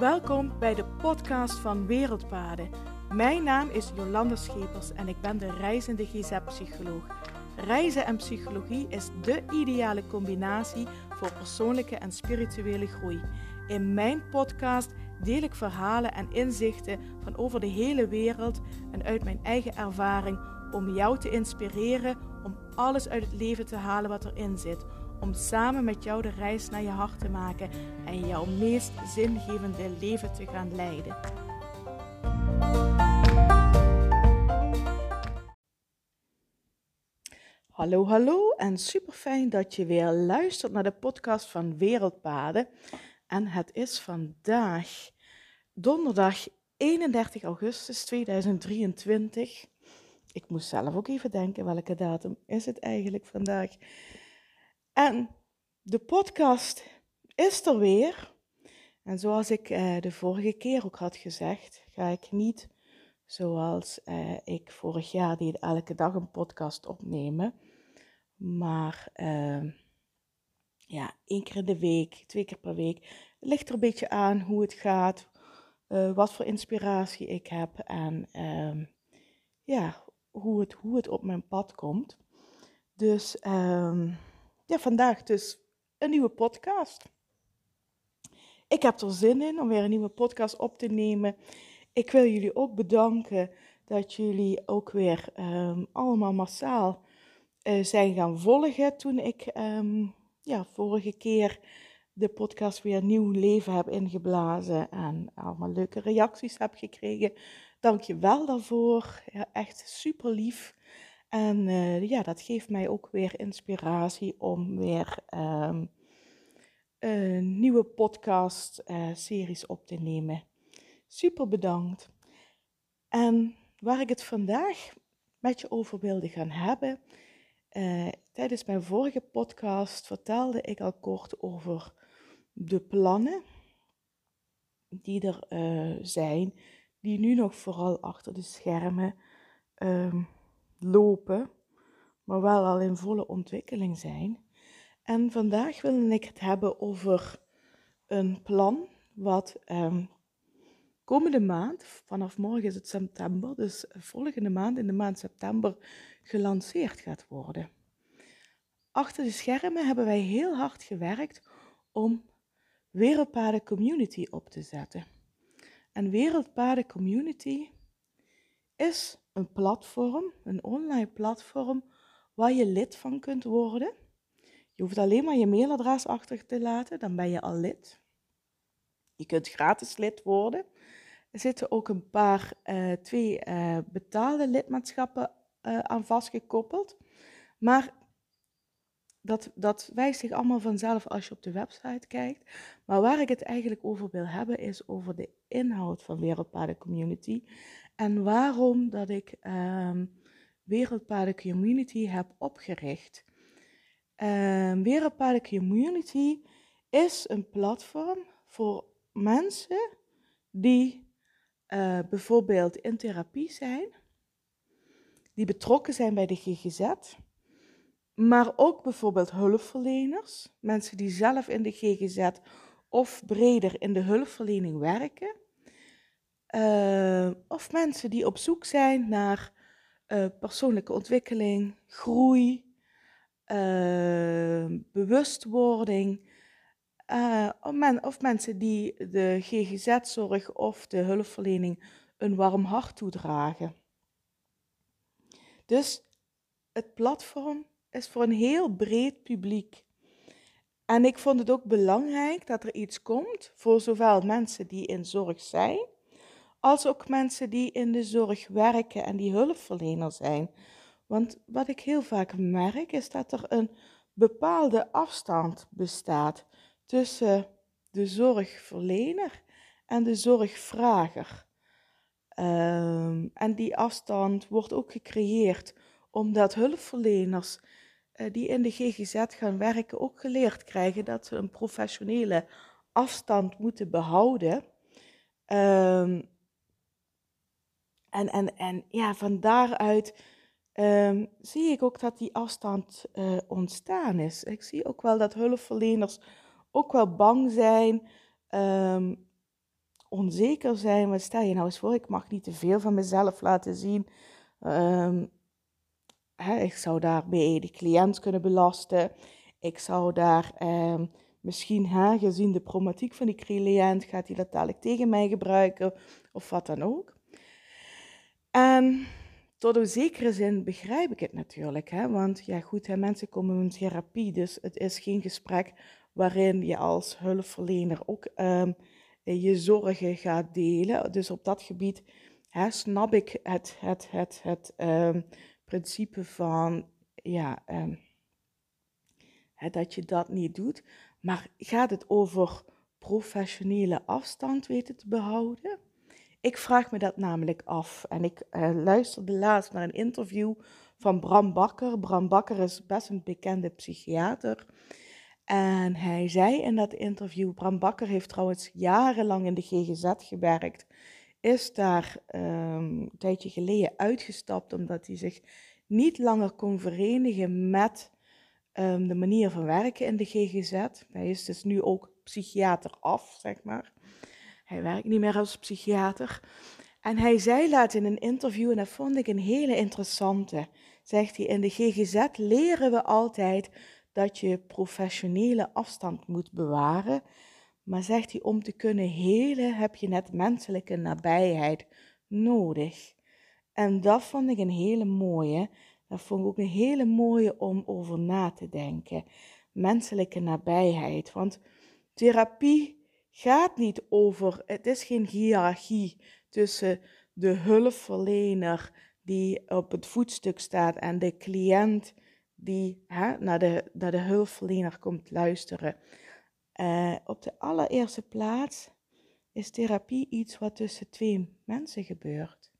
Welkom bij de podcast van Wereldpaden. Mijn naam is Jolanda Schepers en ik ben de reizende GZ-psycholoog. Reizen en psychologie is de ideale combinatie voor persoonlijke en spirituele groei. In mijn podcast deel ik verhalen en inzichten van over de hele wereld en uit mijn eigen ervaring om jou te inspireren om alles uit het leven te halen wat erin zit. Om samen met jou de reis naar je hart te maken en jouw meest zingevende leven te gaan leiden. Hallo, hallo en super fijn dat je weer luistert naar de podcast van Wereldpaden. En het is vandaag donderdag 31 augustus 2023. Ik moest zelf ook even denken welke datum is het eigenlijk vandaag. En de podcast is er weer. En zoals ik eh, de vorige keer ook had gezegd, ga ik niet zoals eh, ik vorig jaar deed elke dag een podcast opnemen. Maar uh, ja, één keer in de week, twee keer per week. Ligt er een beetje aan hoe het gaat, uh, wat voor inspiratie ik heb en uh, ja, hoe het, hoe het op mijn pad komt. Dus um, ja, vandaag dus een nieuwe podcast. Ik heb er zin in om weer een nieuwe podcast op te nemen. Ik wil jullie ook bedanken dat jullie ook weer um, allemaal massaal uh, zijn gaan volgen toen ik um, ja, vorige keer de podcast weer nieuw leven heb ingeblazen en allemaal leuke reacties heb gekregen. Dank je wel daarvoor. Ja, echt super lief. En uh, ja, dat geeft mij ook weer inspiratie om weer um, een nieuwe podcast-series uh, op te nemen. Super bedankt. En waar ik het vandaag met je over wilde gaan hebben. Uh, tijdens mijn vorige podcast vertelde ik al kort over de plannen die er zijn, die nu nog vooral achter de schermen um, lopen, maar wel al in volle ontwikkeling zijn. En vandaag wil ik het hebben over een plan wat um, komende maand, vanaf morgen is het september, dus volgende maand in de maand september gelanceerd gaat worden. Achter de schermen hebben wij heel hard gewerkt om Wereldpaden Community op te zetten. En Wereldpaden Community is een platform, een online platform, waar je lid van kunt worden. Je hoeft alleen maar je mailadres achter te laten, dan ben je al lid. Je kunt gratis lid worden. Er zitten ook een paar, uh, twee uh, betaalde lidmaatschappen uh, aan vastgekoppeld. Maar dat, dat wijst zich allemaal vanzelf als je op de website kijkt. Maar waar ik het eigenlijk over wil hebben, is over de inhoud van Wereldpaden Community. En waarom dat ik um, Wereldpaden Community heb opgericht. Um, Wereldpaden Community is een platform voor mensen die uh, bijvoorbeeld in therapie zijn, die betrokken zijn bij de GGZ, maar ook bijvoorbeeld hulpverleners, mensen die zelf in de GGZ of breder in de hulpverlening werken. Uh, of mensen die op zoek zijn naar uh, persoonlijke ontwikkeling, groei, uh, bewustwording. Of, men, of, mensen die de GGZ-zorg of de hulpverlening een warm hart toedragen. Dus het platform is voor een heel breed publiek. En ik vond het ook belangrijk dat er iets komt voor zowel mensen die in zorg zijn, als ook mensen die in de zorg werken en die hulpverlener zijn. Want wat ik heel vaak merk is dat er een bepaalde afstand bestaat tussen de zorgverlener en de zorgvrager. Um, en die afstand wordt ook gecreëerd omdat hulpverleners die in de GGZ gaan werken ook geleerd krijgen dat ze een professionele afstand moeten behouden. Um, en, en, en ja, van daaruit um, zie ik ook dat die afstand uh, ontstaan is. Ik zie ook wel dat hulpverleners ook wel bang zijn um, onzeker zijn. Maar stel je nou eens voor, ik mag niet te veel van mezelf laten zien. Ehm, hè, ik zou daarmee de cliënt kunnen belasten. Ik zou daar ehm, misschien, hè, gezien de problematiek van die cliënt, gaat hij dat dadelijk tegen mij gebruiken of wat dan ook. En tot een zekere zin begrijp ik het natuurlijk. Hè? Want ja, goed, hè, mensen komen in therapie, dus het is geen gesprek waarin je als hulpverlener ook um, je zorgen gaat delen. Dus op dat gebied snap ik het, het, het, het um, principe van ja, um, dat je dat niet doet. Maar gaat het over professionele afstand weten te behouden? Ik vraag me dat namelijk af. En ik uh, luisterde laatst naar een interview van Bram Bakker. Bram Bakker is best een bekende psychiater. En hij zei in dat interview, Bram Bakker heeft trouwens jarenlang in de GGZ gewerkt, is daar um, een tijdje geleden uitgestapt omdat hij zich niet langer kon verenigen met um, de manier van werken in de GGZ. Hij is dus nu ook psychiater af, zeg maar. Hij werkt niet meer als psychiater. En hij zei laat in een interview, en dat vond ik een hele interessante, zegt hij, in de GGZ leren we altijd dat je professionele afstand moet bewaren. Maar zegt hij, om te kunnen helen heb je net menselijke nabijheid nodig. En dat vond ik een hele mooie. Dat vond ik ook een hele mooie om over na te denken. Menselijke nabijheid. Want therapie gaat niet over, het is geen hiërarchie tussen de hulpverlener die op het voetstuk staat en de cliënt die hè, naar, de, naar de hulpverlener komt luisteren. Uh, op de allereerste plaats is therapie iets wat tussen twee mensen gebeurt.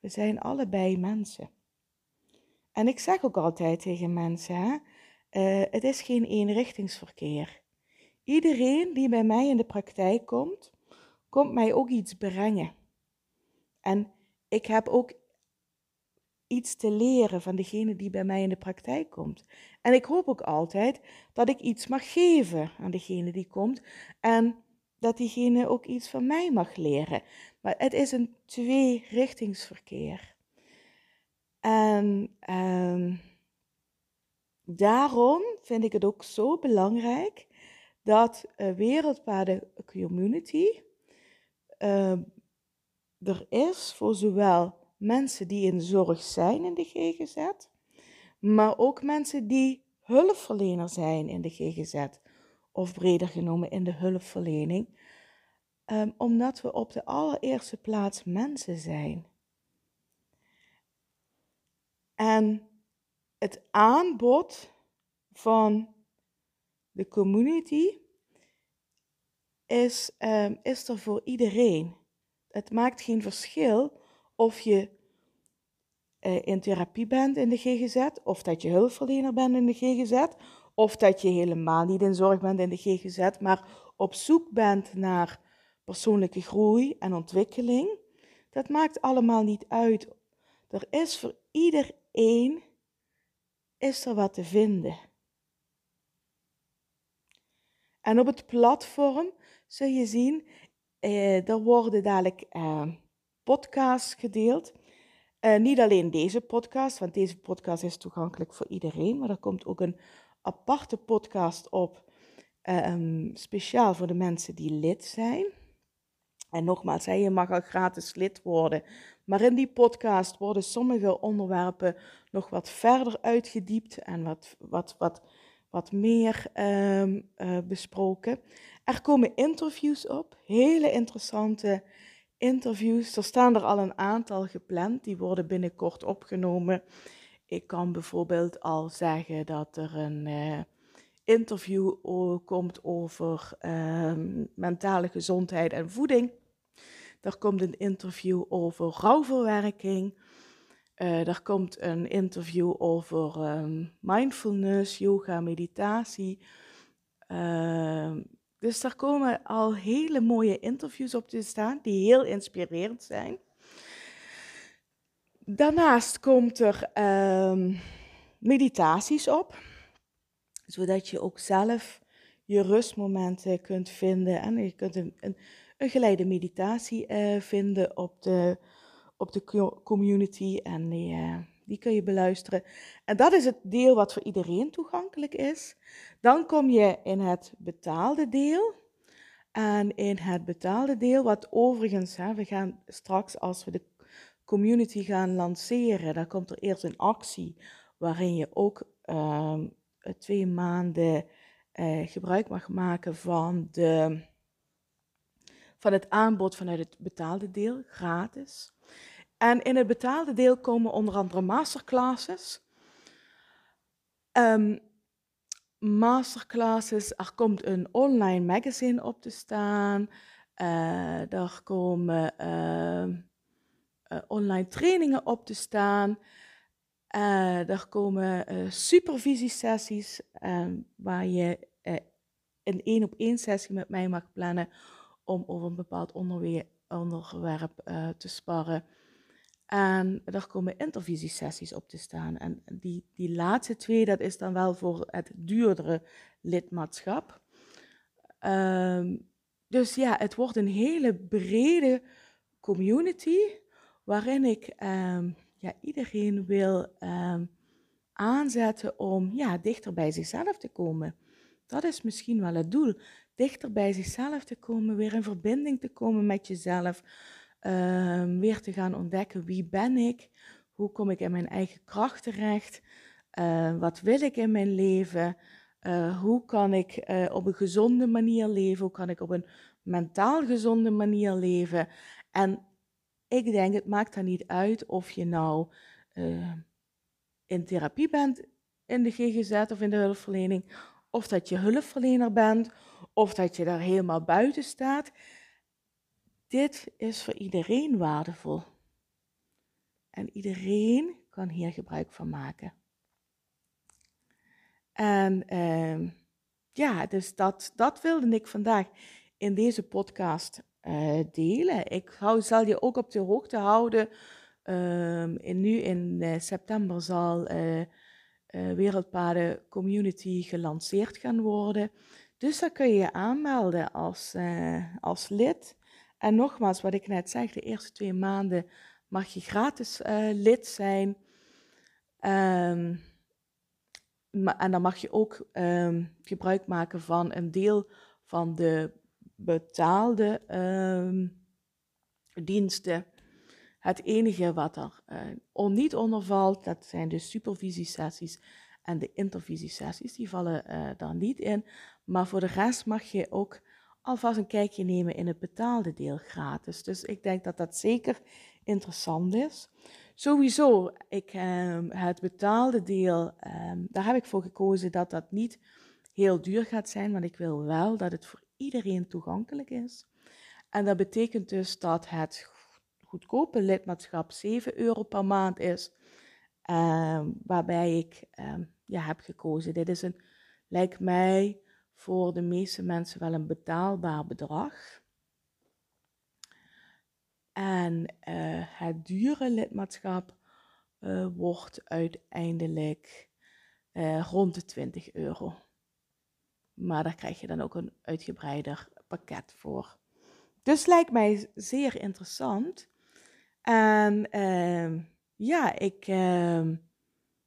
We zijn allebei mensen. En ik zeg ook altijd tegen mensen, uh, het is geen eenrichtingsverkeer. Iedereen die bij mij in de praktijk komt, komt mij ook iets brengen. En ik heb ook iets te leren van degene die bij mij in de praktijk komt. En ik hoop ook altijd dat ik iets mag geven aan degene die komt en dat diegene ook iets van mij mag leren. Maar het is een tweerichtingsverkeer. En ehm, daarom vind ik het ook zo belangrijk dat uh, Wereldpaden Community uh, er is voor zowel mensen die in zorg zijn in de GGZ, maar ook mensen die hulpverlener zijn in de GGZ, of breder genomen in de hulpverlening, um, omdat we op de allereerste plaats mensen zijn. En het aanbod van de community is, um, is er voor iedereen. Het maakt geen verschil of je uh, in therapie bent in de GGZ, of dat je hulpverlener bent in de GGZ, of dat je helemaal niet in zorg bent in de GGZ, maar op zoek bent naar persoonlijke groei en ontwikkeling. Dat maakt allemaal niet uit. Er is voor iedereen is er wat te vinden. En op het platform zul je zien, eh, er worden dadelijk eh, podcasts gedeeld. Uh, niet alleen deze podcast, want deze podcast is toegankelijk voor iedereen, maar er komt ook een aparte podcast op, um, speciaal voor de mensen die lid zijn. En nogmaals, je mag al gratis lid worden, maar in die podcast worden sommige onderwerpen nog wat verder uitgediept en wat, wat, wat wat meer um, uh, besproken. Er komen interviews op, hele interessante interviews. Er staan er al een aantal gepland, die worden binnenkort opgenomen. Ik kan bijvoorbeeld al zeggen dat er een uh, interview komt over uh, mentale gezondheid en voeding. Er komt een interview over rouwverwerking. Uh, er komt een interview over um, mindfulness, yoga, meditatie. Uh, dus daar komen al hele mooie interviews op te staan, die heel inspirerend zijn. Daarnaast komt er um, meditaties op, zodat je ook zelf je rustmomenten kunt vinden. En je kunt een, een, een geleide meditatie eh, vinden op de, op de community. En die, eh, die kun je beluisteren. En dat is het deel wat voor iedereen toegankelijk is. Dan kom je in het betaalde deel. En in het betaalde deel, wat overigens, hè, we gaan straks als we de community gaan lanceren, dan komt er eerst een actie waarin je ook ehm, twee maanden uh, gebruik mag maken van, de, van het aanbod vanuit het betaalde deel, gratis. En in het betaalde deel komen onder andere masterclasses. Um, masterclasses, er komt een online magazine op te staan. Uh, er komen uh, online trainingen op te staan. Er komen uh, supervisiesessies uh, waar je een één op één sessie met mij mag plannen om over een bepaald onderwerp te sparren. En er komen intervisiesessies op te staan. En die, die laatste twee, dat is dan wel voor het duurdere lidmaatschap. Um, dus ja, het wordt een hele brede community waarin ik um, ja, iedereen wil aanzetten om ja, dichter bij zichzelf te komen. Dat is misschien wel het doel. Dichter bij zichzelf te komen, weer in verbinding te komen met jezelf. Um, weer te gaan ontdekken wie ben ik, hoe kom ik in mijn eigen kracht terecht, uh, wat wil ik in mijn leven, uh, hoe kan ik uh, op een gezonde manier leven, hoe kan ik op een mentaal gezonde manier leven. En ik denk, het maakt er niet uit of je nou in therapie bent in de GGZ of in de hulpverlening, of dat je hulpverlener bent, of dat je daar helemaal buiten staat. Dit is voor iedereen waardevol. En iedereen kan hier gebruik van maken. En uh, ja, dus dat, dat wilde ik vandaag in deze podcast uh, delen. Ik hou, zal je ook op de hoogte houden. Um, in, nu in uh, september zal uh, Wereldpaden Community gelanceerd gaan worden. Dus daar kun je je aanmelden als, als lid. En nogmaals, wat ik net zeg, de eerste twee maanden mag je gratis lid zijn. Um, en dan mag je ook um, gebruik maken van een deel van de betaalde uh, diensten. Het enige wat er uh, niet onder valt, dat zijn de supervisiesessies en de intervisiesessies. Die vallen uh, daar niet in. Maar voor de rest mag je ook alvast een kijkje nemen in het betaalde deel gratis. Dus ik denk dat dat zeker interessant is. Sowieso, ik, uh, het betaalde deel, ehm, daar heb ik voor gekozen dat dat niet heel duur gaat zijn, want ik wil wel dat het voor iedereen toegankelijk is. En dat betekent dus dat het goedkope lidmaatschap 7 euro per maand is, uh, waarbij ik ja, heb gekozen. Dit is een, lijkt mij voor de meeste mensen wel een betaalbaar bedrag. En uh, het dure lidmaatschap uh, wordt uiteindelijk uh, rond de 20 euro. Maar daar krijg je dan ook een uitgebreider pakket voor. Dus lijkt mij zeer interessant. En uh, ja, ik, uh,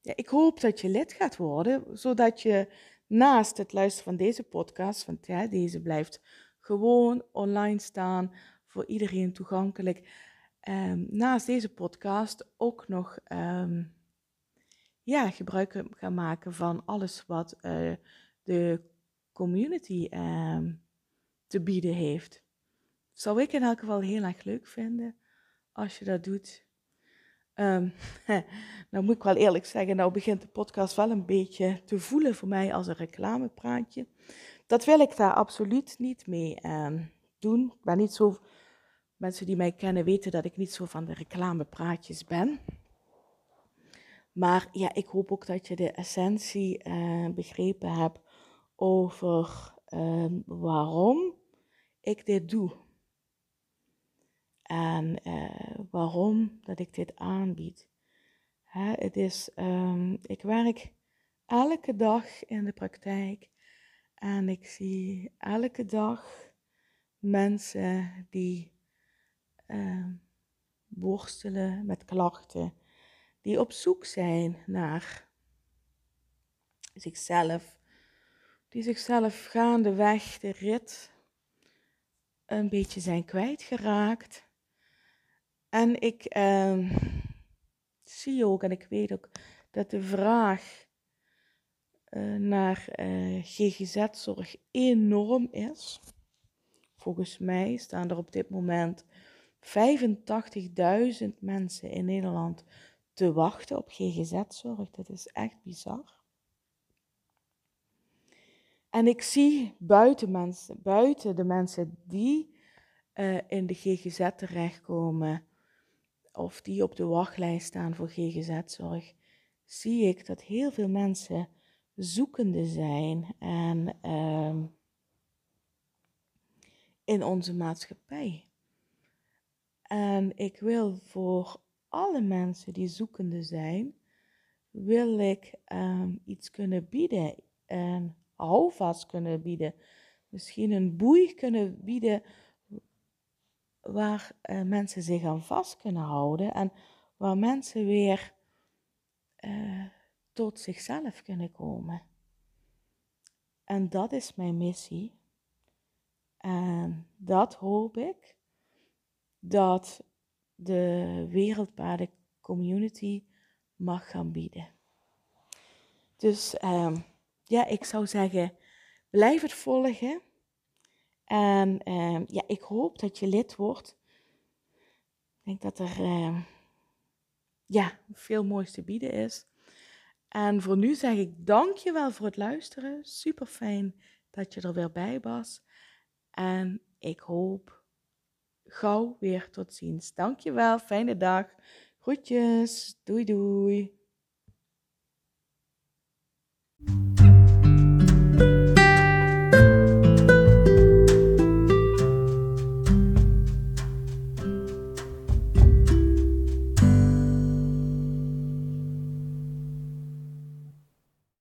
ja, ik hoop dat je lid gaat worden, zodat je naast het luisteren van deze podcast, want ja, deze blijft gewoon online staan, voor iedereen toegankelijk, um, naast deze podcast ook nog um, ja, gebruik gaan maken van alles wat uh, de community um, te bieden heeft. Zou ik in elk geval heel erg leuk vinden als je dat doet. Um, nou moet ik wel eerlijk zeggen, nou begint de podcast wel een beetje te voelen voor mij als een reclamepraatje. Dat wil ik daar absoluut niet mee um, doen. Ik ben niet zo, mensen die mij kennen weten dat ik niet zo van de reclamepraatjes ben. Maar ja, ik hoop ook dat je de essentie uh, begrepen hebt over um, waarom ik dit doe. En uh, waarom dat ik dit aanbied. Hè, het is, um, ik werk elke dag in de praktijk en ik zie elke dag mensen die uh, worstelen met klachten, die op zoek zijn naar zichzelf, die zichzelf gaandeweg de rit een beetje zijn kwijtgeraakt. En ik uh, zie ook en ik weet ook dat de vraag uh, naar uh, GGZ-zorg enorm is. Volgens mij staan er op dit moment 85.000 mensen in Nederland te wachten op GGZ-zorg. Dat is echt bizar. En ik zie buiten, mensen, buiten de mensen die uh, in de GGZ terechtkomen of die op de wachtlijst staan voor GGZ-zorg, zie ik dat heel veel mensen zoekende zijn en uh, in onze maatschappij. En ik wil voor alle mensen die zoekende zijn, wil ik um, iets kunnen bieden, een houvast kunnen bieden, misschien een boei kunnen bieden waar uh, mensen zich aan vast kunnen houden en waar mensen weer uh, tot zichzelf kunnen komen. En dat is mijn missie. En dat hoop ik dat de wereldbare community mag gaan bieden. Dus um, ja, ik zou zeggen, blijf het volgen. En um, ja, ik hoop dat je lid wordt. Ik denk dat er um, ja, veel moois te bieden is. En voor nu zeg ik dankjewel voor het luisteren. Super fijn dat je er weer bij was. En ik hoop gauw weer tot ziens. Dankjewel, fijne dag. Groetjes, doei doei.